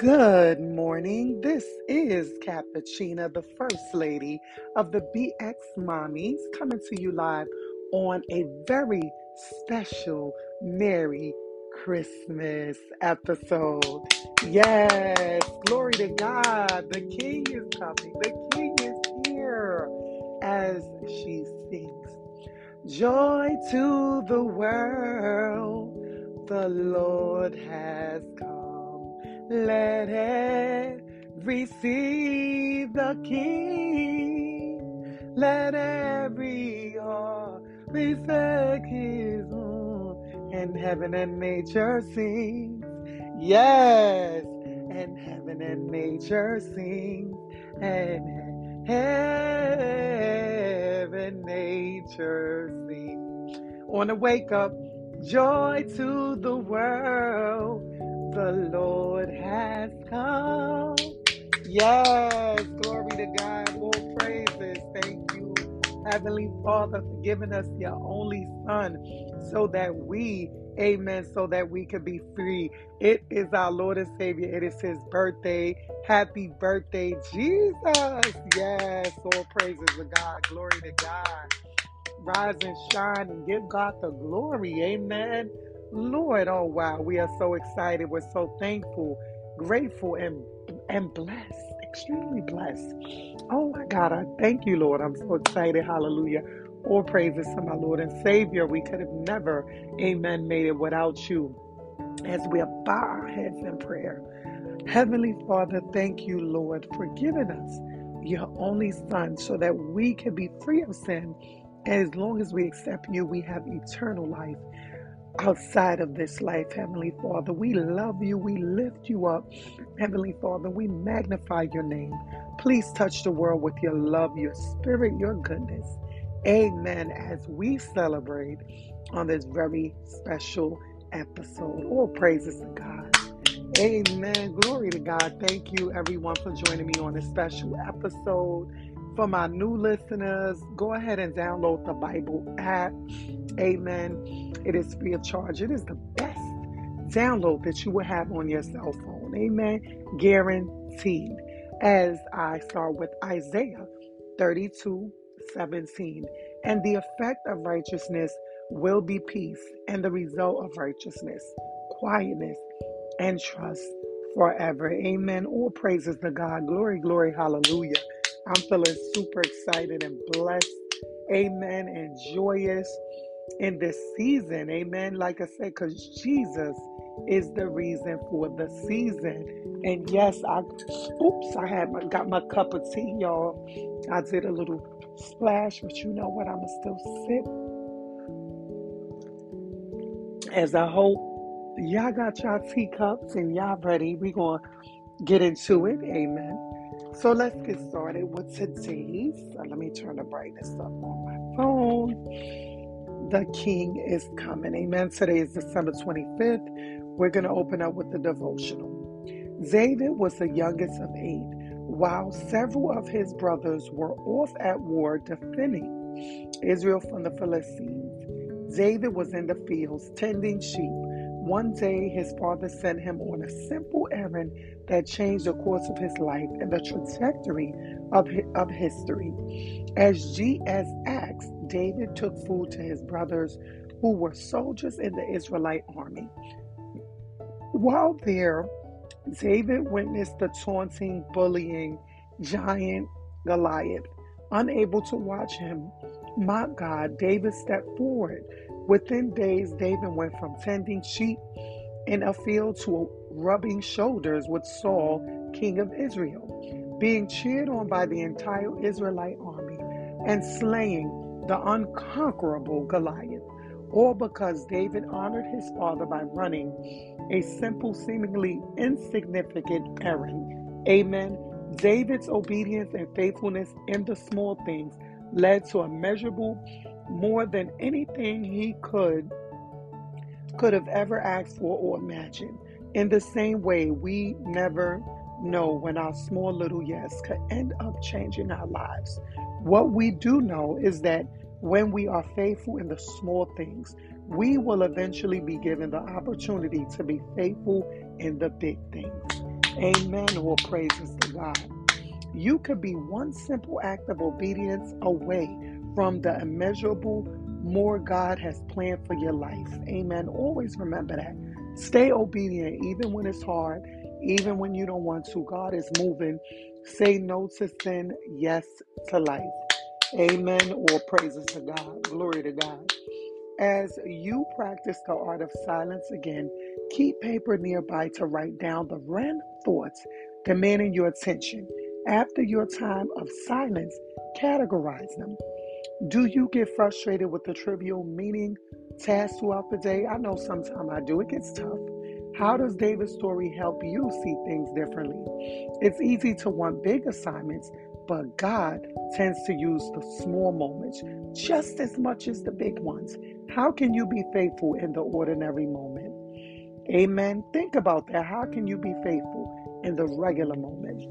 Good morning. This is Cappuccina, the First Lady of the BX Mommies, coming to you live on a very special Merry Christmas episode. Yes, glory to God. The King is coming. The King is here as she sings. Joy to the world, the Lord has come. Let it receive the King. Let every heart reflect His own. And heaven and nature sings. Yes. And heaven and nature sings. And heaven nature sings. On the wake up, joy to the world the Lord has come. Yes, glory to God. More praises. Thank you, Heavenly Father, for giving us your only Son so that we, amen, so that we could be free. It is our Lord and Savior. It is His birthday. Happy birthday, Jesus. Yes, all praises to God. Glory to God. Rise and shine and give God the glory. Amen. Lord, oh wow, we are so excited. We're so thankful, grateful, and and blessed, extremely blessed. Oh my God, I thank you, Lord. I'm so excited. Hallelujah. All praises to my Lord and Savior. We could have never, amen, made it without you. As we bow our heads in prayer. Heavenly Father, thank you, Lord, for giving us your only Son so that we can be free of sin. And as long as we accept you, we have eternal life outside of this life, Heavenly Father. We love you. We lift you up, Heavenly Father. We magnify your name. Please touch the world with your love, your spirit, your goodness. Amen. As we celebrate on this very special episode. All praises to God. Amen. Glory to God. Thank you, everyone, for joining me on this special episode. For my new listeners, go ahead and download the Bible app. Amen. It is free of charge. It is the best download that you will have on your cell phone. Amen. Guaranteed. As I start with Isaiah 32 17. And the effect of righteousness will be peace, and the result of righteousness, quietness, and trust forever. Amen. All praises to God. Glory, glory, hallelujah. I'm feeling super excited and blessed. Amen. And joyous in this season. Amen. Like I said, because Jesus is the reason for the season. And yes, I oops, I had my, got my cup of tea, y'all. I did a little splash, but you know what? I'ma still sip. As I hope y'all got y'all teacups and y'all ready. we gonna get into it. Amen. So let's get started with today's. Uh, let me turn the brightness up on my phone the King is coming. Amen. Today is December 25th. We're going to open up with the devotional. David was the youngest of eight, while several of his brothers were off at war defending Israel from the Philistines. David was in the fields tending sheep. One day, his father sent him on a simple errand that changed the course of his life and the trajectory of, of history. As Jesse asked, David took food to his brothers who were soldiers in the Israelite army. While there, David witnessed the taunting, bullying giant Goliath. Unable to watch him mock God, David stepped forward. Within days, David went from tending sheep in a field to rubbing shoulders with Saul, king of Israel, being cheered on by the entire Israelite army, and slaying the unconquerable Goliath, all because David honored his father by running a simple, seemingly insignificant errand. Amen. David's obedience and faithfulness in the small things led to immeasurable more than anything he could could have ever asked for or imagined. In the same way, we never know when our small little yes could end up changing our lives. What we do know is that when we are faithful in the small things, we will eventually be given the opportunity to be faithful in the big things. Amen. Or praises to God. You could be one simple act of obedience away from the immeasurable more God has planned for your life. Amen. Always remember that. Stay obedient even when it's hard, even when you don't want to. God is moving. Say no to sin, yes to life. Amen. Or praises to God. Glory to God. As you practice the art of silence again, keep paper nearby to write down the random thoughts demanding your attention. After your time of silence, categorize them. Do you get frustrated with the trivial meaning tasks throughout the day? I know sometimes I do. It gets tough. How does David's story help you see things differently? It's easy to want big assignments, but God tends to use the small moments just as much as the big ones. How can you be faithful in the ordinary moment? Amen. Think about that. How can you be faithful in the regular moment?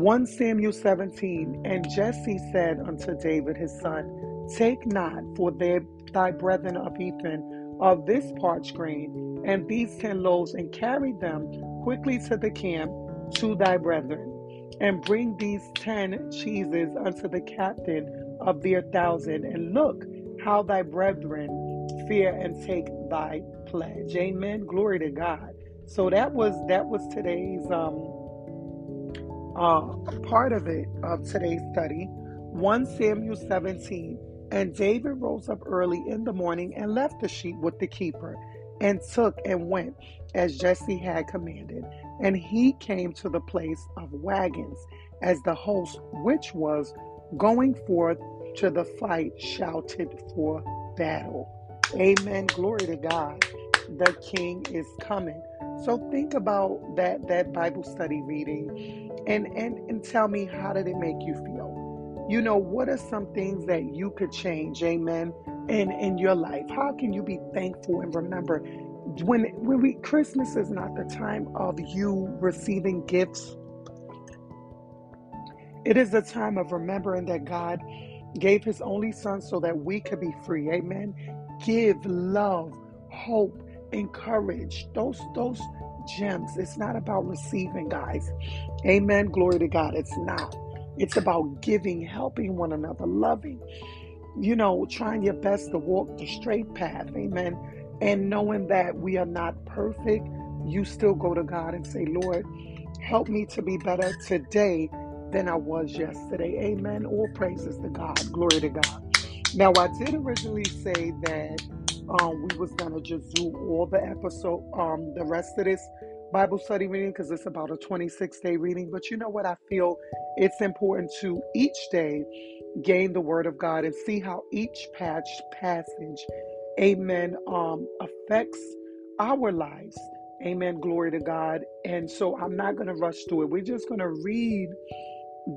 1 Samuel 17 And Jesse said unto David his son, Take not for their, thy brethren of ephah of this parched grain and these ten loaves, and carry them quickly to the camp to thy brethren, and bring these ten cheeses unto the captain of their thousand, and look how thy brethren fear and take thy pledge. Amen. Glory to God. So that was that was today's um uh, part of it of today's study 1 Samuel 17. And David rose up early in the morning and left the sheep with the keeper, and took and went as Jesse had commanded. And he came to the place of wagons, as the host which was going forth to the fight shouted for battle. Amen. Glory to God. The king is coming. So think about that that Bible study reading and and and tell me how did it make you feel? You know, what are some things that you could change, amen, in in your life? How can you be thankful and remember when when we Christmas is not the time of you receiving gifts. It is the time of remembering that God gave his only son so that we could be free. Amen. Give love, hope, encourage those those gems. It's not about receiving guys. Amen. Glory to god. It's not. It's about giving helping one another loving you know trying your best to walk the straight path. Amen. And knowing that we are not perfect you still go to god and say lord help me to be better today than i was yesterday. Amen. All praises to god. Glory to god. Now i did originally say that um, we was gonna just do all the episode, um, the rest of this Bible study reading because it's about a 26 day reading. But you know what? I feel it's important to each day gain the Word of God and see how each patch passage, Amen, um, affects our lives. Amen. Glory to God. And so I'm not to rush through it. We're just to read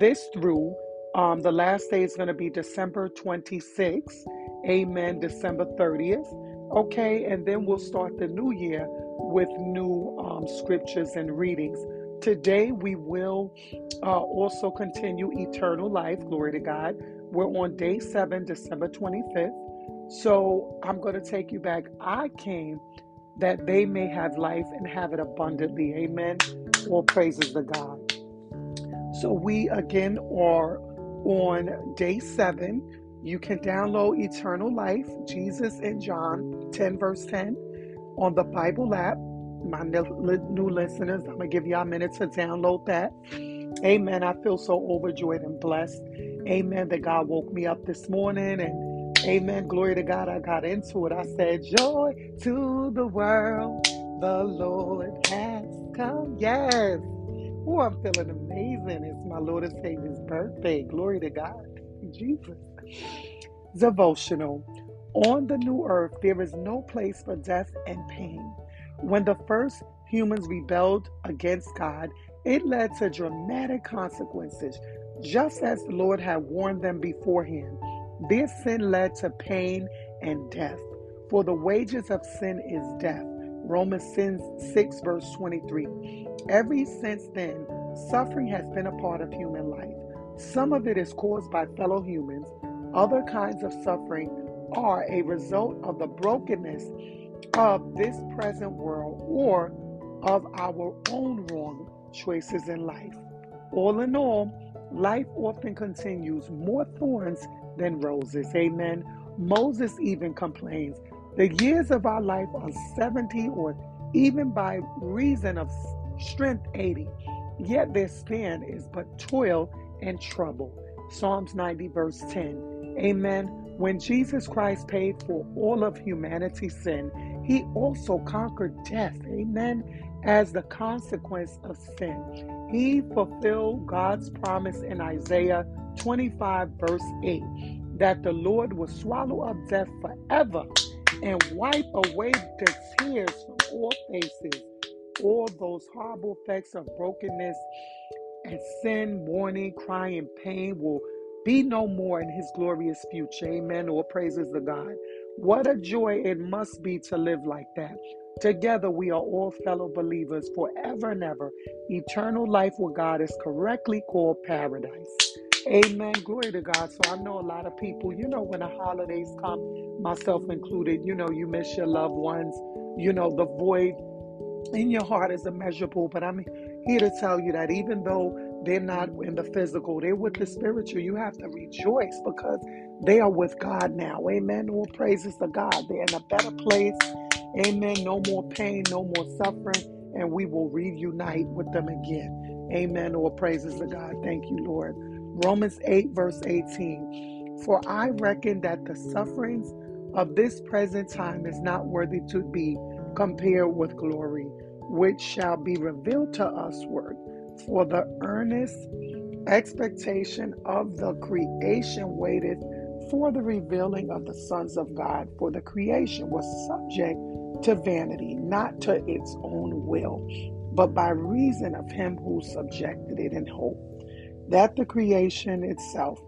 this through. Um, the last day is to be December 26th. Amen. December 30th. Okay. And then we'll start the new year with new um, scriptures and readings. Today we will uh, also continue eternal life. Glory to God. We're on day seven, December 25th. So I'm going to take you back. I came that they may have life and have it abundantly. Amen. All praises to God. So we again are on day seven. You can download Eternal Life, Jesus and John 10, verse 10, on the Bible app. My new listeners, I'm going to give y'all a minute to download that. Amen. I feel so overjoyed and blessed. Amen. That God woke me up this morning and amen. Glory to God. I got into it. I said, Joy to the world. The Lord has come. Yes. Oh, I'm feeling amazing. It's my Lord and Savior's birthday. Glory to God. Jesus. Devotional. On the new earth, there is no place for death and pain. When the first humans rebelled against God, it led to dramatic consequences, just as the Lord had warned them beforehand. Their sin led to pain and death. For the wages of sin is death. Romans 6, verse 23. Ever since then, suffering has been a part of human life. Some of it is caused by fellow humans, other kinds of suffering are a result of the brokenness of this present world or of our own wrong choices in life. All in all, life often continues more thorns than roses. Amen. Moses even complains the years of our life are 70 or even by reason of strength 80, yet their span is but toil and trouble. Psalms 90, verse 10. Amen. When Jesus Christ paid for all of humanity's sin, he also conquered death. Amen. As the consequence of sin. He fulfilled God's promise in Isaiah 25, verse 8, that the Lord will swallow up death forever and wipe away the tears from all faces. All those horrible effects of brokenness and sin, mourning, crying, pain will be no more in his glorious future. Amen. All praises to God. What a joy it must be to live like that. Together, we are all fellow believers forever and ever. Eternal life with God is correctly called paradise. Amen. Glory to God. So I know a lot of people, you know, when the holidays come, myself included, you know, you miss your loved ones. You know, the void in your heart is immeasurable. But I'm here to tell you that even though they're not in the physical, they're with the spiritual, you have to rejoice because they are with God now. Amen. All praises to God. They're in a better place. Amen. No more pain, no more suffering, and we will reunite with them again. Amen. All praises to God. Thank you, Lord. Romans 8, verse 18. For I reckon that the sufferings of this present time is not worthy to be compared with glory, which shall be revealed to usward. For the earnest expectation of the creation waited for the revealing of the sons of God. For the creation was subject to vanity, not to its own will, but by reason of him who subjected it in hope that the creation itself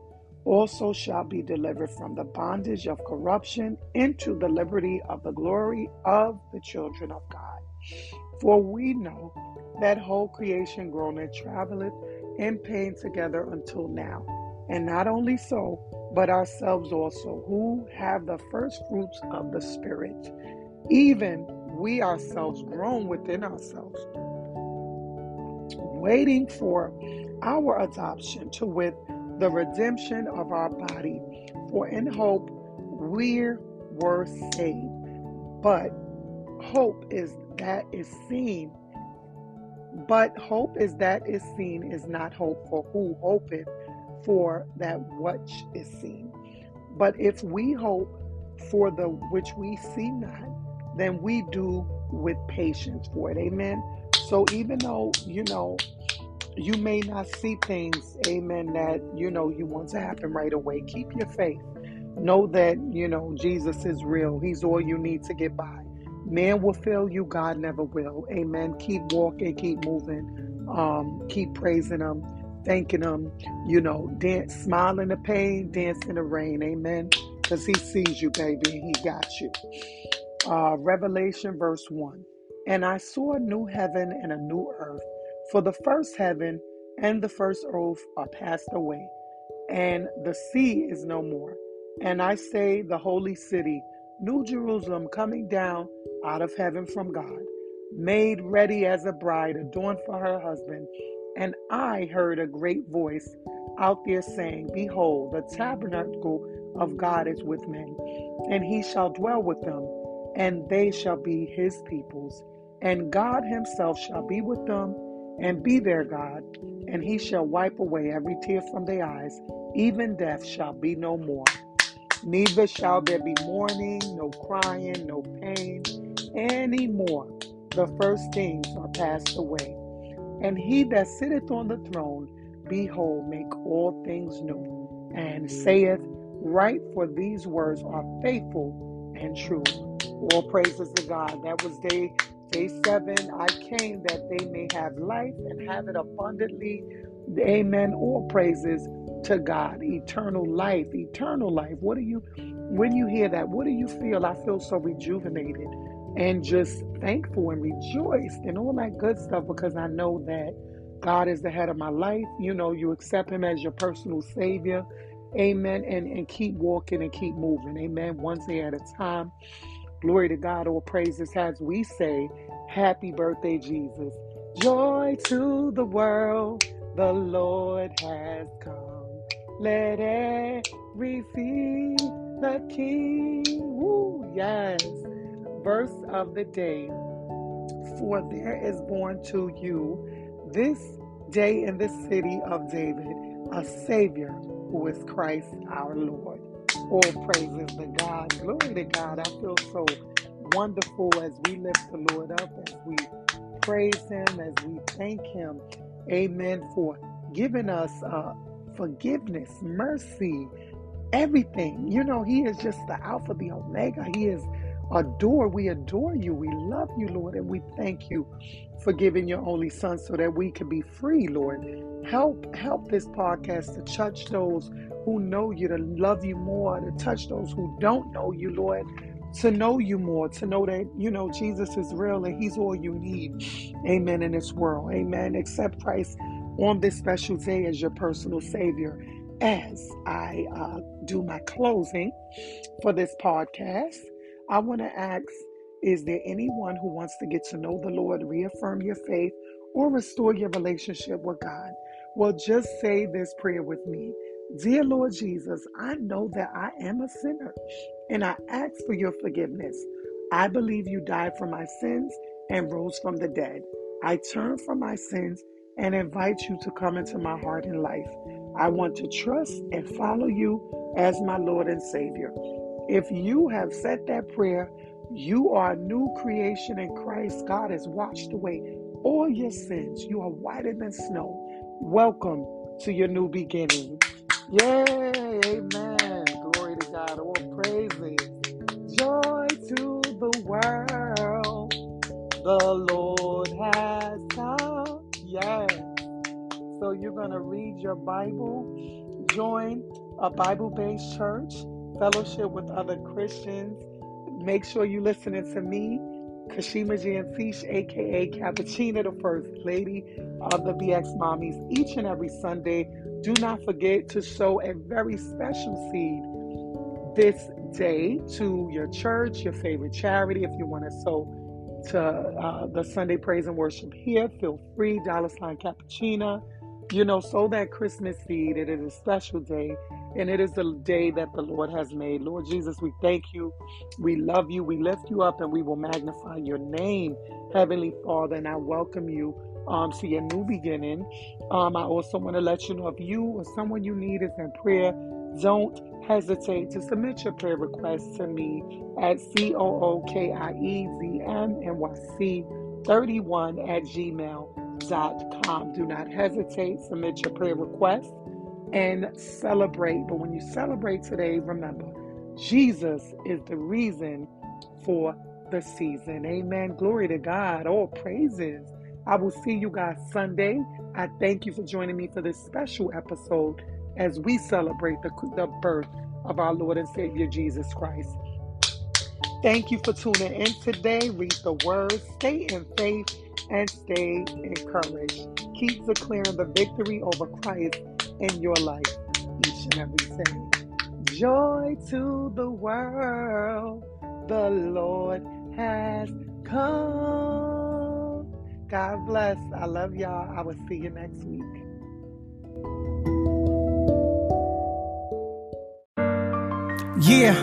also shall be delivered from the bondage of corruption into the liberty of the glory of the children of God. For we know that whole creation groaneth, traveleth in pain together until now. And not only so, but ourselves also, who have the first fruits of the Spirit, even we ourselves groan within ourselves, waiting for our adoption to with the redemption of our body. For in hope we were saved. But hope is that is seen. But hope is that is seen is not hope for who hopeth for that which is seen. But if we hope for the which we see not, then we do with patience for it. Amen. So even though, you know, you may not see things, amen, that you know you want to happen right away. Keep your faith. Know that, you know, Jesus is real. He's all you need to get by. Man will fail you, God never will. Amen. Keep walking, keep moving, um, keep praising Him, thanking Him, you know, dance, smile in the pain, dance in the rain. Amen. Because He sees you, baby, and He got you. Uh, Revelation, verse 1. And I saw a new heaven and a new earth. For the first heaven and the first earth are passed away, and the sea is no more. And I say, the holy city, New Jerusalem, coming down out of heaven from God, made ready as a bride adorned for her husband. And I heard a great voice out there saying, Behold, the tabernacle of God is with men, and he shall dwell with them, and they shall be his peoples, and God himself shall be with them and be their God, and he shall wipe away every tear from their eyes. Even death shall be no more. Neither shall there be mourning, no crying, no pain any more. The first things are passed away. And he that sitteth on the throne, behold, make all things new, and saith, Write, for these words are faithful and true. All praises to God. That was day Day seven, I came that they may have life and have it abundantly. Amen. All praises to God. Eternal life, eternal life. What do you, when you hear that, what do you feel? I feel so rejuvenated and just thankful and rejoiced and all that good stuff because I know that God is the head of my life. You know, you accept Him as your personal Savior. Amen. And, and keep walking and keep moving. Amen. One day at a time. Glory to God. All praises as we say, Happy birthday, Jesus. Joy to the world, the Lord has come. Let everything the King. Woo, yes. Verse of the day. For there is born to you this day in the city of David a Savior who is Christ our Lord. All praises to God. Glory to God. I feel so wonderful as we lift the Lord up, as we praise Him, as we thank Him. Amen. For giving us uh, forgiveness, mercy, everything. You know, He is just the Alpha, the Omega. He is adore. We adore you. We love you, Lord, and we thank you for giving your only Son so that we can be free, Lord. Help help this podcast to touch those who know you, to love you more, to touch those who don't know you, Lord. To know you more, to know that, you know, Jesus is real and He's all you need. Amen. In this world. Amen. Accept Christ on this special day as your personal Savior as I uh, do my closing for this podcast, I want to ask Is there anyone who wants to get to know the Lord, reaffirm your faith, or restore your relationship with God? Well, just say this prayer with me Dear Lord Jesus, I know that I am a sinner and I ask for your forgiveness. I believe you died for my sins and rose from the dead. I turn from my sins and invite you to come into my heart and life. I want to trust and follow you as my Lord and Savior. If you have said that prayer, you are a new creation in Christ. God has washed away all your sins. You are whiter than snow. Welcome to your new beginning. Yay! Amen. Glory to God. All praises. Joy to the world. The Lord has come. Yes. So you're going to read your Bible, join a Bible based church, fellowship with other Christians. Make sure you're listening to me, Kashima Jantish, aka Cappuccina, the First Lady of the BX Mommies, each and every Sunday. Do not forget to sow a very special seed this day to your church, your favorite charity. If you want to sow to uh, the Sunday praise and worship here, feel free. Dollar sign Cappuccina. You know, sow that Christmas seed. It is a special day, and it is the day that the Lord has made. Lord Jesus, we thank you. We love you. We lift you up, and we will magnify your name, Heavenly Father. And I welcome you um, to your new beginning. Um, I also want to let you know if you or someone you need is in prayer, don't hesitate to submit your prayer request to me at C O O K I E Z M N Y C 31 at gmail.com. Do not hesitate, submit your prayer requests and celebrate. But when you celebrate today, remember, Jesus is the reason for the season. Amen. Glory to God. All praises. I will see you guys Sunday. I thank you for joining me for this special episode as we celebrate the, the birth of our Lord and Savior Jesus Christ. Thank you for tuning in today. Read the word, stay in faith, and stay encouraged. Keep declaring the victory over Christ in your life each and every day. Joy to the world, the Lord has come. God bless. I love y'all. I will see you next week. Yeah,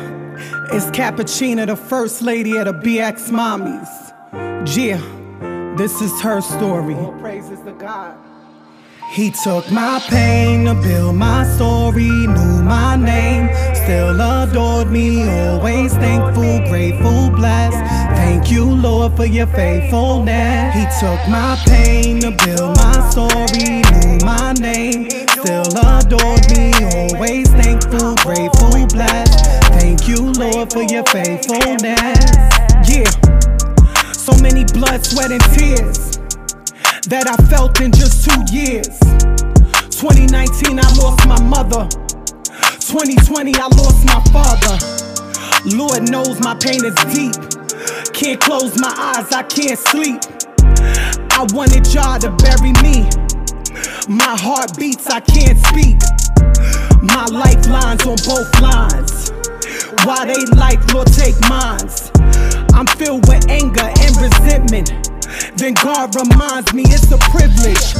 it's Cappuccina, the first lady of the BX Mommies. Yeah, this is her story. All praises to God. He took my pain to build my story, knew my name, still adored me, always thankful, grateful, blessed. Thank you, Lord, for your faithfulness. He took my pain to build my story, knew my name, still adored me, always thankful, grateful, blessed. Thank you, Lord, for your faithfulness. Yeah, so many blood, sweat, and tears that I felt in just two years. 2019, I lost my mother. 2020, I lost my father. Lord knows my pain is deep. Can't close my eyes, I can't sleep. I wanted y'all to bury me. My heart beats, I can't speak. My lifelines on both lines. Why they like, Lord, take mines. I'm filled with anger and resentment. Then God reminds me it's a privilege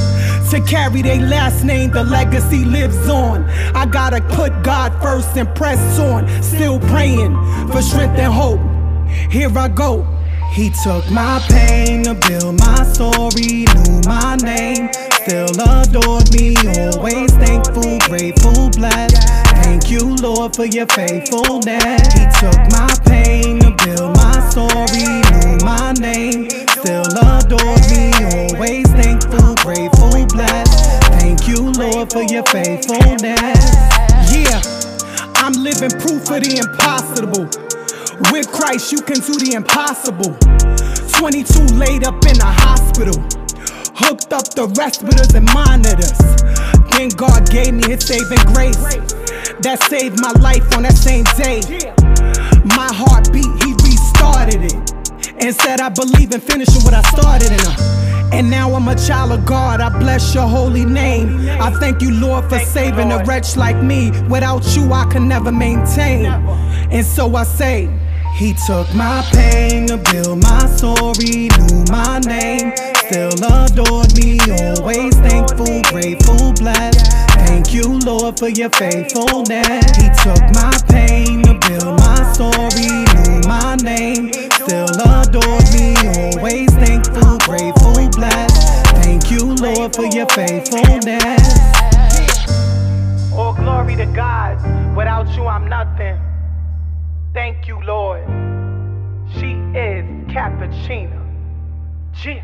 to carry their last name. The legacy lives on. I gotta put God first and press on. Still praying for strength and hope. Here I go. He took my pain to build my story, knew my name, still adored me, always thankful, grateful, blessed. Thank you, Lord, for your faithfulness. He took my pain to build my story, knew my name, still adored me, always thankful, grateful, blessed. Thank you, Lord, for your faithfulness. Yeah, I'm living proof of the impossible. With Christ, you can do the impossible. 22 laid up in a hospital, hooked up the respirators and monitors. Then God gave me His saving grace that saved my life on that same day. My heartbeat, He restarted it and said, I believe in finishing what I started in her. And now I'm a child of God. I bless your holy name. I thank you, Lord, for saving a wretch like me. Without you, I could never maintain. And so I say, he took my pain to build my story, knew my name, still adored me, always thankful, grateful, blessed. Thank you, Lord, for your faithfulness. He took my pain to build my story, knew my name, still adored me, always thankful, grateful, blessed. Thank you, Lord, for your faithfulness. All glory to God. Without you, I'm nothing. Thank you, Lord. She is cappuccino. G.